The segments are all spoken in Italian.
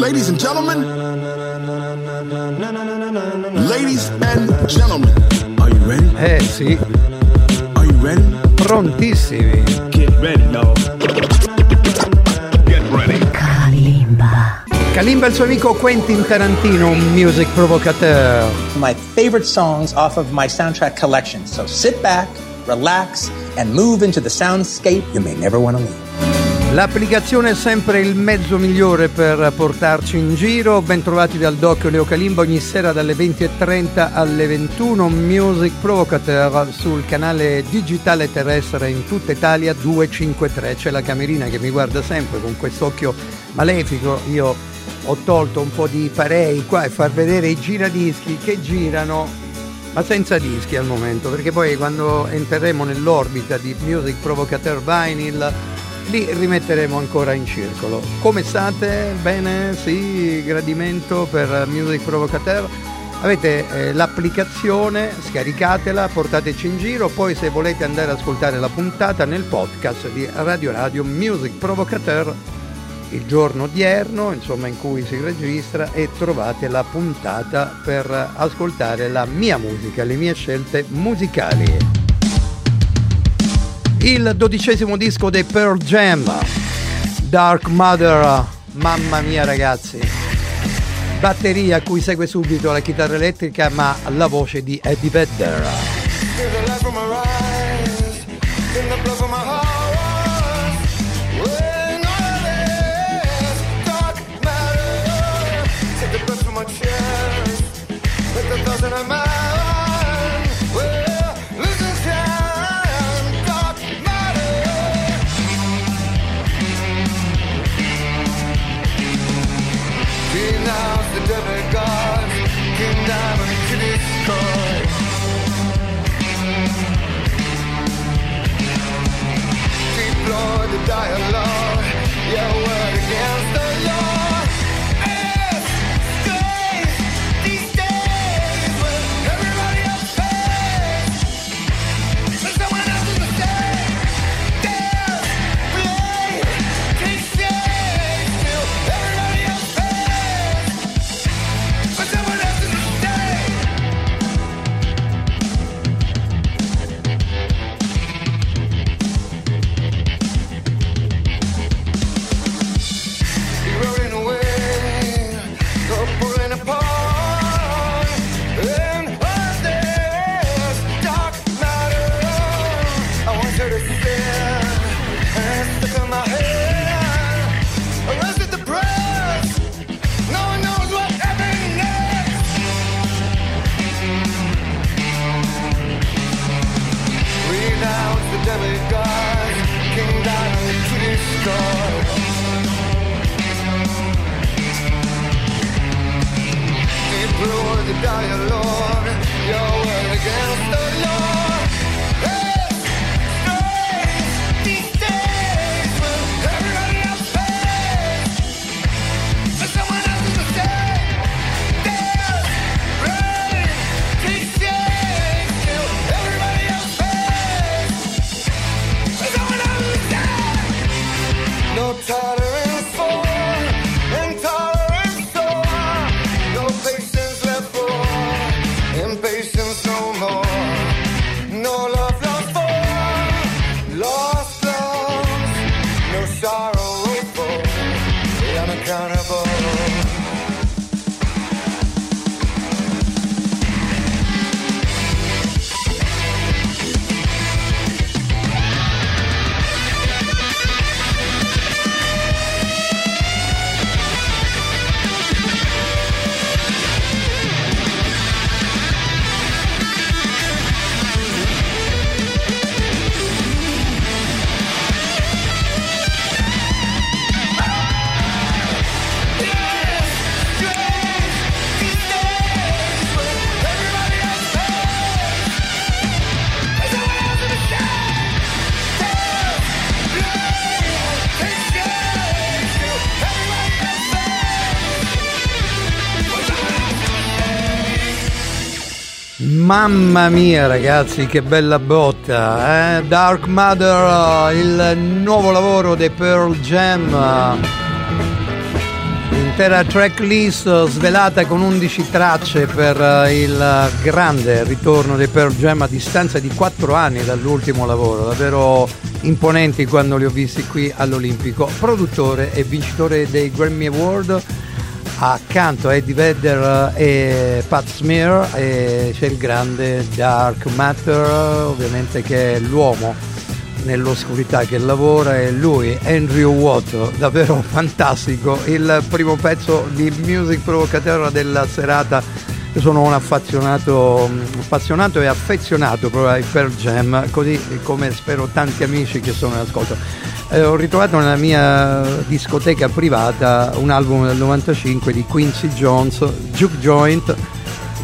Ladies and gentlemen, ladies and gentlemen, are you ready? Eh sì, Are you ready? prontissimi. Get ready, y'all. Get ready. Kalimba. Kalimba e il suo amico Quentin Tarantino, un music provocateur. my favorite songs off of my soundtrack collection. So sit back, relax, and move into the soundscape you may never want to leave. L'applicazione è sempre il mezzo migliore per portarci in giro. Bentrovati dal doc Leo Kalimba ogni sera dalle 20.30 alle 21. Music Provocateur sul canale digitale terrestre in tutta Italia 253. C'è la camerina che mi guarda sempre con quest'occhio malefico. Io ho tolto un po' di parei qua e far vedere i giradischi che girano ma senza dischi al momento, perché poi quando entreremo nell'orbita di Music Provocateur Vinyl li rimetteremo ancora in circolo. Come state? Bene? Sì, gradimento per Music Provocateur. Avete eh, l'applicazione, scaricatela, portateci in giro, poi se volete andare ad ascoltare la puntata nel podcast di Radio Radio Music Provocateur il giorno odierno, insomma in cui si registra e trovate la puntata per ascoltare la mia musica, le mie scelte musicali. Il dodicesimo disco dei Pearl Jam, Dark Mother, mamma mia ragazzi. Batteria a cui segue subito la chitarra elettrica ma la voce di Eddie Vedder. Mamma mia ragazzi, che bella botta! Eh? Dark Mother, il nuovo lavoro dei Pearl Jam. L'intera tracklist svelata con 11 tracce per eh, il grande ritorno dei Pearl Jam a distanza di 4 anni dall'ultimo lavoro, davvero imponenti quando li ho visti qui all'Olimpico. Produttore e vincitore dei Grammy Award accanto a Eddie Vedder e Pat Smear e c'è il grande Dark Matter ovviamente che è l'uomo nell'oscurità che lavora e lui Andrew Watt davvero fantastico. Il primo pezzo di Music Provocateur della serata. Io sono un affazionato, appassionato e affezionato proprio ai Pearl Jam così come spero tanti amici che sono in ascolto eh, ho ritrovato nella mia discoteca privata un album del 95 di Quincy Jones, Juke Joint.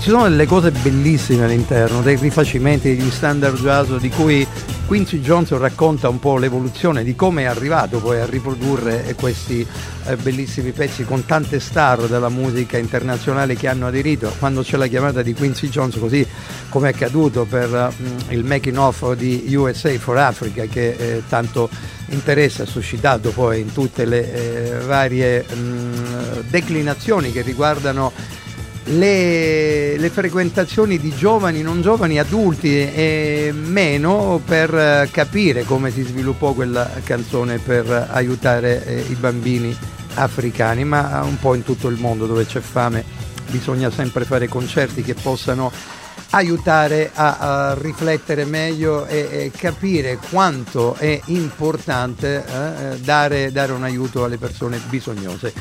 Ci sono delle cose bellissime all'interno, dei rifacimenti degli standard jazz di cui Quincy Jones racconta un po' l'evoluzione di come è arrivato poi a riprodurre questi eh, bellissimi pezzi con tante star della musica internazionale che hanno aderito. Quando c'è la chiamata di Quincy Jones, così come è accaduto per mm, il making off di USA for Africa, che eh, tanto interesse ha suscitato poi in tutte le eh, varie mm, declinazioni che riguardano le, le, frequentazioni di giovani, non giovani, adulti e meno per capire come si sviluppò quella canzone per aiutare eh, i bambini africani, ma un po' in tutto il mondo dove c'è fame bisogna sempre fare concerti che possano aiutare a, a riflettere meglio e, e, capire quanto è importante eh, dare, dare un aiuto alle persone bisognose.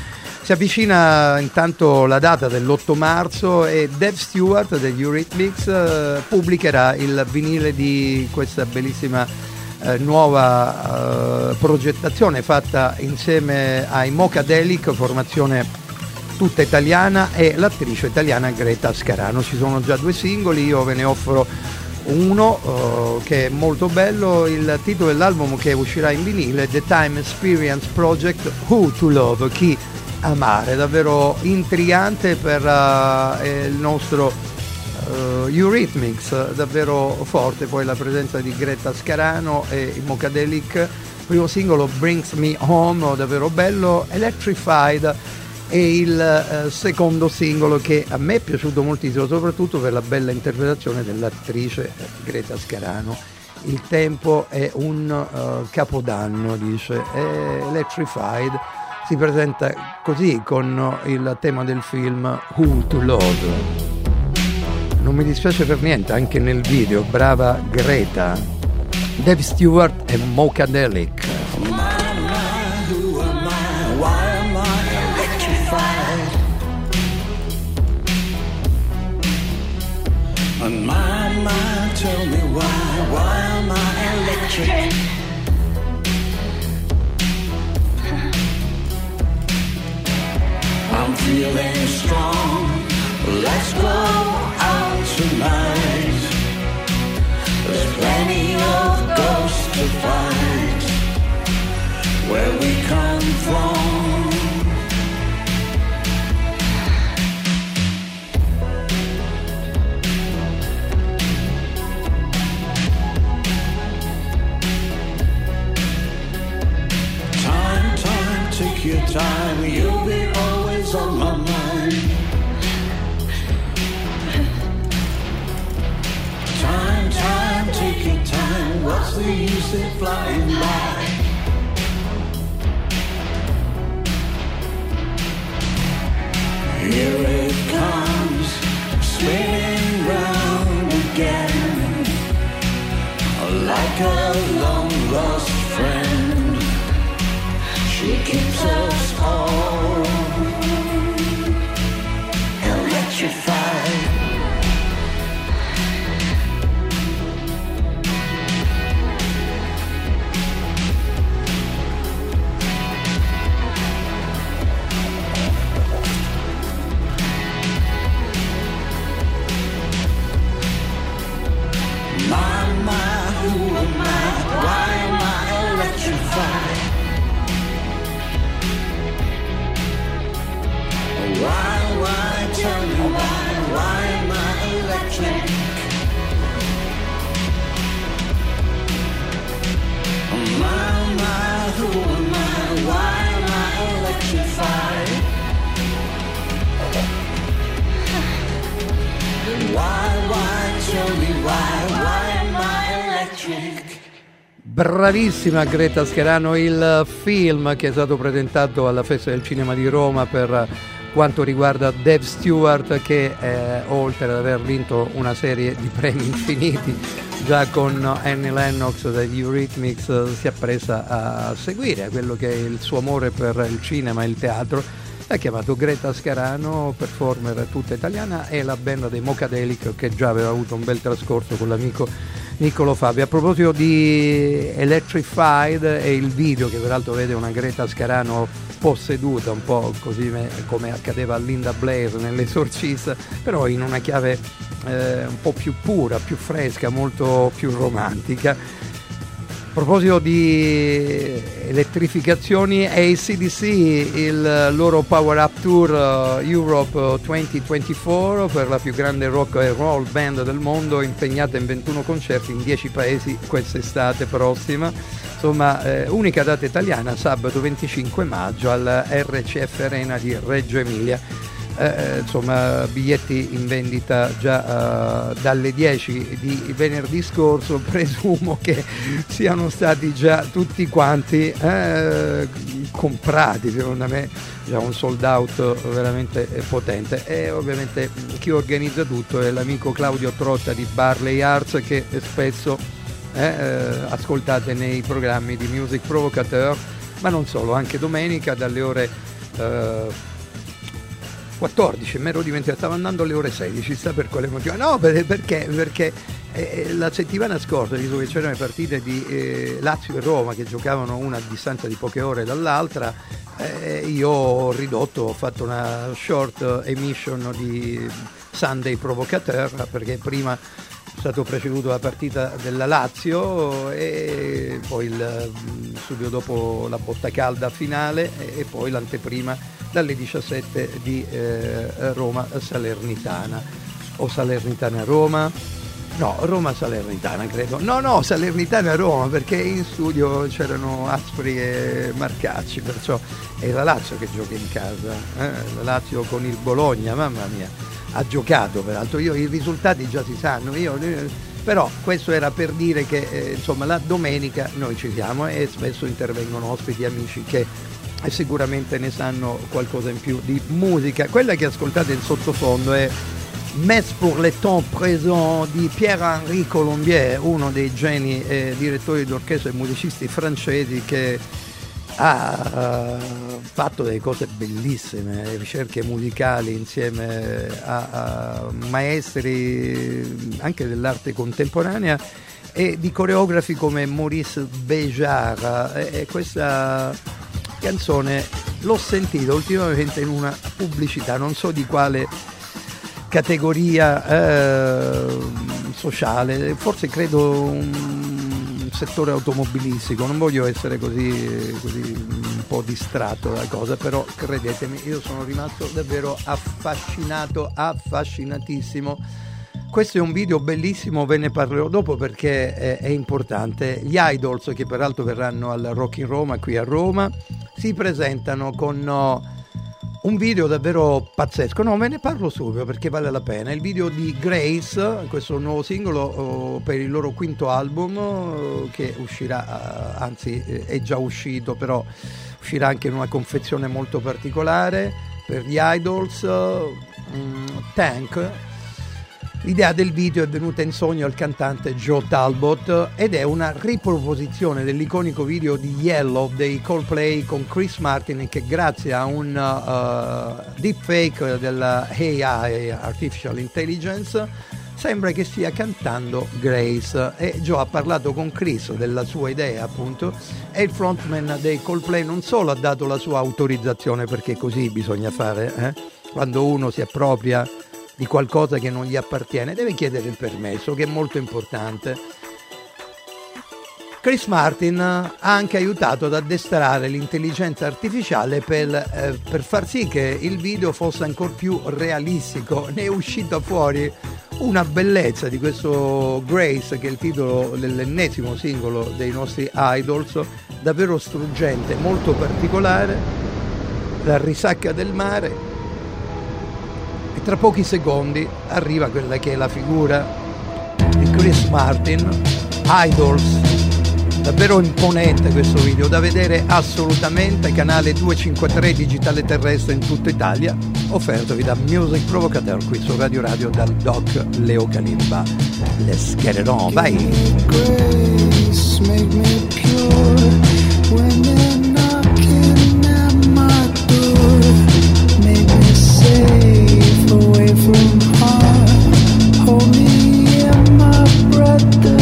Si avvicina intanto la data dell'8 marzo e Dave Stewart degli Eurythmics eh, pubblicherà il vinile di questa bellissima eh, nuova eh, progettazione fatta insieme ai Mocadelic, formazione tutta italiana, e l'attrice italiana Greta Scarano. Ci sono già due singoli, io ve ne offro uno uh, che è molto bello, il titolo dell'album che uscirà in vinile, The Time Experience Project, Who to Love, chi amare, davvero intrigante per uh, il nostro uh, Eurythmics, davvero forte, poi la presenza di Greta Scarano e Mocadelic, primo singolo Brings Me Home, davvero bello, Electrified e il uh, secondo singolo che a me è piaciuto moltissimo, soprattutto per la bella interpretazione dell'attrice Greta Scarano. Il tempo è un uh, capodanno, dice, è Electrified si presenta così con il tema del film Who to Love. Non mi dispiace per niente, anche nel video, brava Greta, Dave Stewart e Mocadelic. My mind, tell me why, why am I electric? Feeling strong. Let's go out tonight. There's plenty of ghosts to fight. Where we come from. Time, time, take your time. You'll be always on my mind. Time, time, take your time. What's the use in flying by? Here Bravissima Greta Scherano, il film che è stato presentato alla Festa del Cinema di Roma per quanto riguarda Dave Stewart che eh, oltre ad aver vinto una serie di premi infiniti già con Annie Lennox degli Eurythmics si è presa a seguire quello che è il suo amore per il cinema e il teatro. Ha chiamato Greta Scarano, performer tutta italiana, e la band dei Mocadelic che già aveva avuto un bel trascorso con l'amico Niccolo Fabio. A proposito di Electrified e il video che peraltro vede una Greta Scarano posseduta, un po' così me- come accadeva a Linda Blair nell'esorcista, però in una chiave eh, un po' più pura, più fresca, molto più romantica. A proposito di elettrificazioni, ACDC, il loro Power Up Tour uh, Europe 2024 per la più grande rock and roll band del mondo, impegnata in 21 concerti in 10 paesi quest'estate prossima. Insomma, eh, unica data italiana, sabato 25 maggio al RCF Arena di Reggio Emilia. Eh, insomma biglietti in vendita già uh, dalle 10 di venerdì scorso presumo che siano stati già tutti quanti eh, comprati secondo me già un sold out veramente potente. E ovviamente chi organizza tutto è l'amico Claudio Trotta di Barley Arts che spesso eh, ascoltate nei programmi di Music Provocateur ma non solo anche domenica dalle ore 14, mi ero dimenticato, stavo andando alle ore 16, sa per quale motivo? No, perché, perché eh, la settimana scorsa, visto che c'erano le partite di eh, Lazio e Roma che giocavano una a distanza di poche ore dall'altra, eh, io ho ridotto, ho fatto una short emission di Sunday Provocateur perché prima stato preceduto la partita della Lazio e poi il, subito dopo la botta calda finale e poi l'anteprima dalle 17 di eh, Roma Salernitana. O Salernitana Roma? No Roma Salernitana credo. No no Salernitana Roma perché in studio c'erano Aspri e Marcacci perciò è la Lazio che gioca in casa eh? la Lazio con il Bologna mamma mia ha giocato peraltro io i risultati già si sanno io, però questo era per dire che eh, insomma la domenica noi ci siamo e spesso intervengono ospiti amici che e sicuramente ne sanno qualcosa in più di musica. Quella che ascoltate in sottofondo è Mess pour le temps présent di Pierre-Henri Colombier, uno dei geni e direttori d'orchestra e musicisti francesi che ha uh, fatto delle cose bellissime, ricerche musicali insieme a, a maestri anche dell'arte contemporanea e di coreografi come Maurice Béjart. E questa canzone l'ho sentita ultimamente in una pubblicità, non so di quale categoria eh, sociale, forse credo un settore automobilistico, non voglio essere così, così un po' distratto dalla cosa, però credetemi, io sono rimasto davvero affascinato, affascinatissimo questo è un video bellissimo, ve ne parlerò dopo perché è, è, importante. Gli idols, che peraltro verranno al Rock in Roma qui a Roma, si presentano con uh, un video davvero pazzesco. No, ve ne parlo subito perché vale la pena. Il video di Grace, questo nuovo singolo uh, per il loro quinto album uh, che uscirà, anzi è già uscito, però uscirà anche in una confezione molto particolare per gli idols. Um, Tank L'idea del video è venuta in sogno al cantante Joe Talbot ed è una riproposizione dell'iconico video di Yellow dei Coldplay con Chris Martin che grazie a un uh, deepfake della AI, Artificial Intelligence, sembra che stia cantando Grace e Joe ha parlato con Chris della sua idea appunto e il frontman dei Coldplay non solo ha dato la sua autorizzazione perché così bisogna fare eh? quando uno si appropria di qualcosa che non gli appartiene, deve chiedere il permesso, che è molto importante. Chris Martin ha anche aiutato ad addestrare l'intelligenza artificiale per, eh, per far sì che il video fosse ancora più realistico. Ne è uscita fuori una bellezza di questo Grace, che è il titolo dell'ennesimo singolo dei nostri idols, davvero struggente, molto particolare. La risacca del mare, tra pochi secondi arriva quella che è la figura di Chris Martin, Idols. Davvero imponente questo video, da vedere assolutamente, canale 253 digitale terrestre in tutta Italia, offertovi da Music Provocateur qui su Radio Radio dal Doc Leo Calimba. Let's get it on, vai! grace, From heart. Hold me in my breath.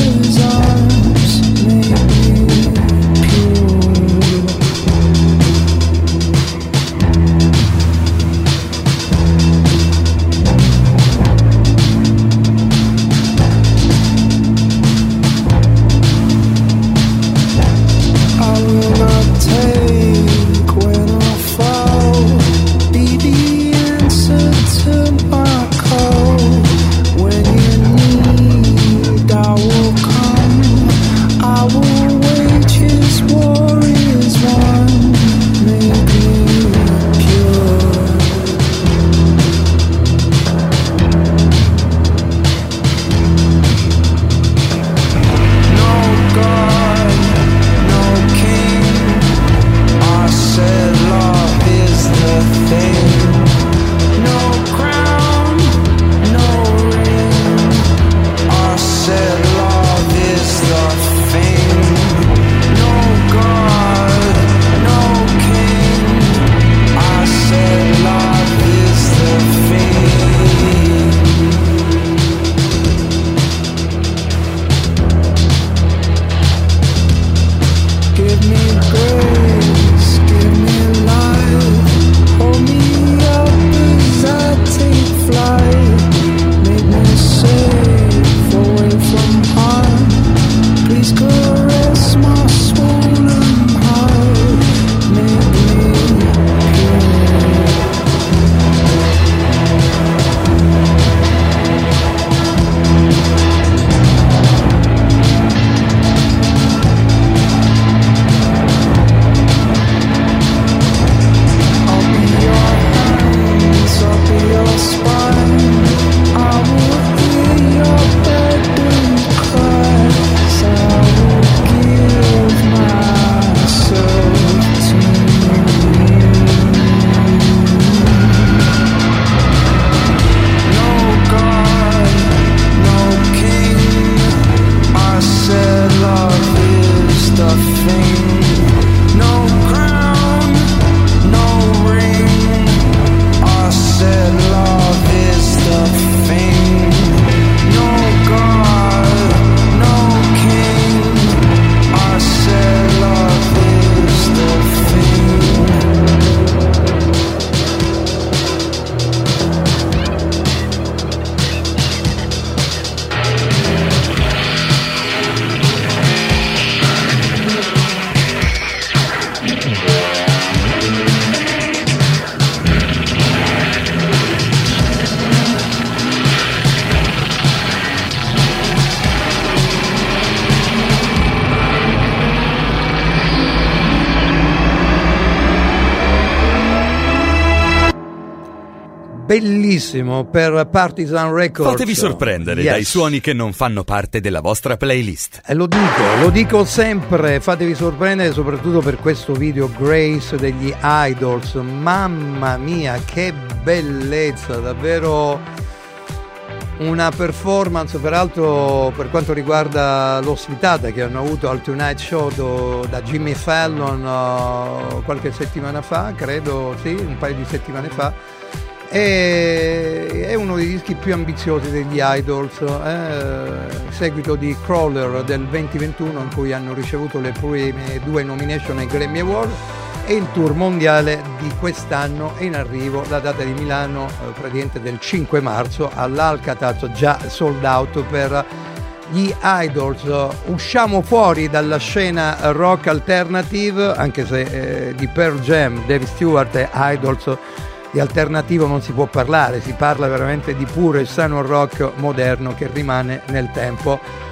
Bellissimo per Partisan Records. Fatevi sorprendere dai Yes. suoni che non fanno parte della vostra playlist. E lo dico, lo dico sempre, fatevi sorprendere soprattutto per questo video Grace degli Idols. Mamma mia, che bellezza, davvero una performance peraltro per quanto riguarda l'ospitata che hanno avuto al Tonight Show do- da Jimmy Fallon uh, qualche settimana fa, credo, sì, un paio di settimane fa. E è uno dei dischi più ambiziosi degli Idols, eh, seguito di Crawler del 2021 in cui hanno ricevuto le prime due nomination ai Grammy Award e il tour mondiale di quest'anno è in arrivo, la data di Milano eh, praticamente del 5 marzo all'Alcatraz già sold out per gli Idols. Usciamo fuori dalla scena rock alternative, anche se eh, di Pearl Jam, Dave Stewart e Idols di alternativo non si può parlare, si parla veramente di puro e sano rock moderno che rimane nel tempo.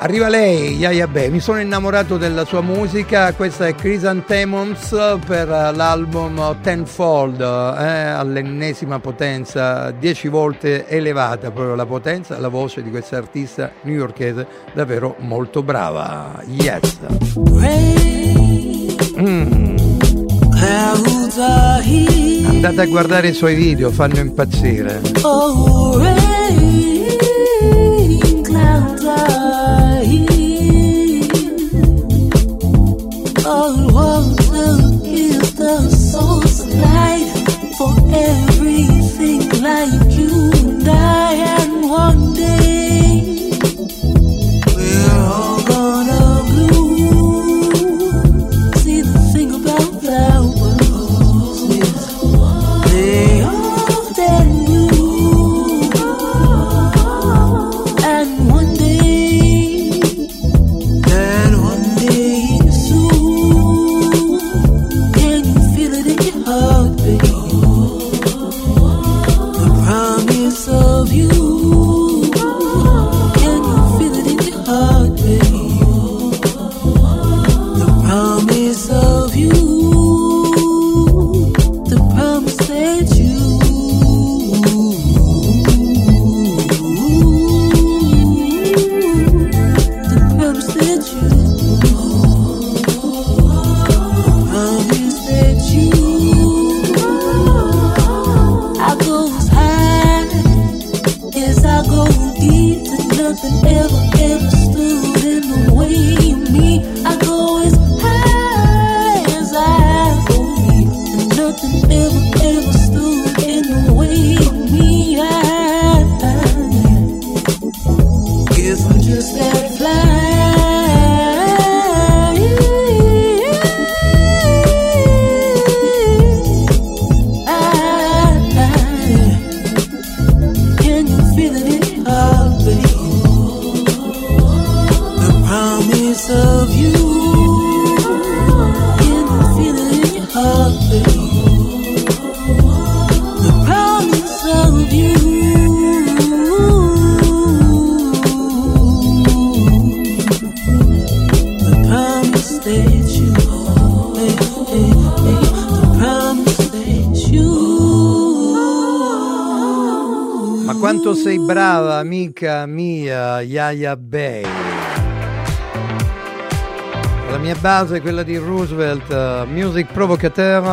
Arriva lei, Yaya Bey, mi sono innamorato della sua musica, questa è Chrysanthemums per l'album Tenfold, eh, all'ennesima potenza, dieci volte elevata proprio la potenza, la voce di questa artista newyorkese davvero molto brava. Yes. Mm. Andate a guardare i suoi video, fanno impazzire. Oh, rain clouds are amica mia, Yaya Bay. La mia base è quella di Roosevelt, eh, Music Provocateur,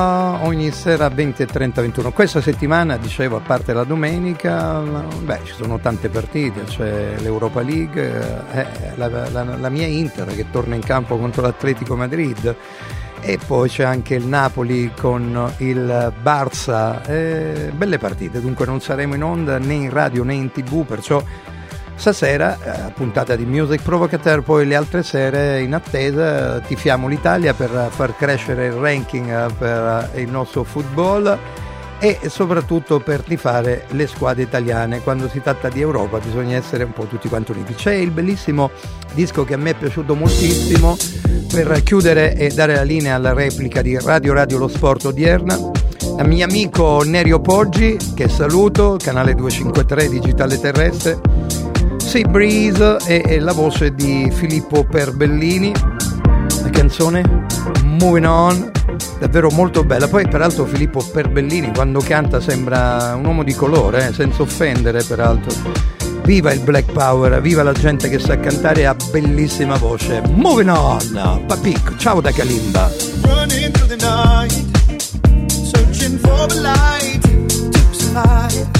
ogni sera 20 e 30, 21. Questa settimana, dicevo, a parte la domenica, beh, ci sono tante partite, c'è l'Europa League, eh, la, la- la mia Inter che torna in campo contro l'Atletico Madrid e poi c'è anche il Napoli con il Barça. Eh, belle partite, dunque non saremo in onda né in radio né in tv, perciò stasera eh, puntata di Music Provocateur, poi le altre sere in attesa tifiamo l'Italia per far crescere il ranking eh, per eh, il nostro football e soprattutto per tifare le squadre italiane. Quando si tratta di Europa bisogna essere un po' tutti quanti uniti. C'è il bellissimo disco che a me è piaciuto moltissimo per chiudere e dare la linea alla replica di Radio Radio Lo Sport odierna. A mio amico Nerio Poggi, che saluto, canale 253 Digitale Terrestre, Sea Breeze e, e la voce di Filippo Perbellini. La canzone Moving On, davvero molto bella. Poi, peraltro, Filippo Perbellini quando canta sembra un uomo di colore, eh, senza offendere, peraltro. Viva il Black Power, viva la gente che sa cantare e ha bellissima voce. Moving on, Papic, ciao da Kalimba. running through the night, searching for the light to survive.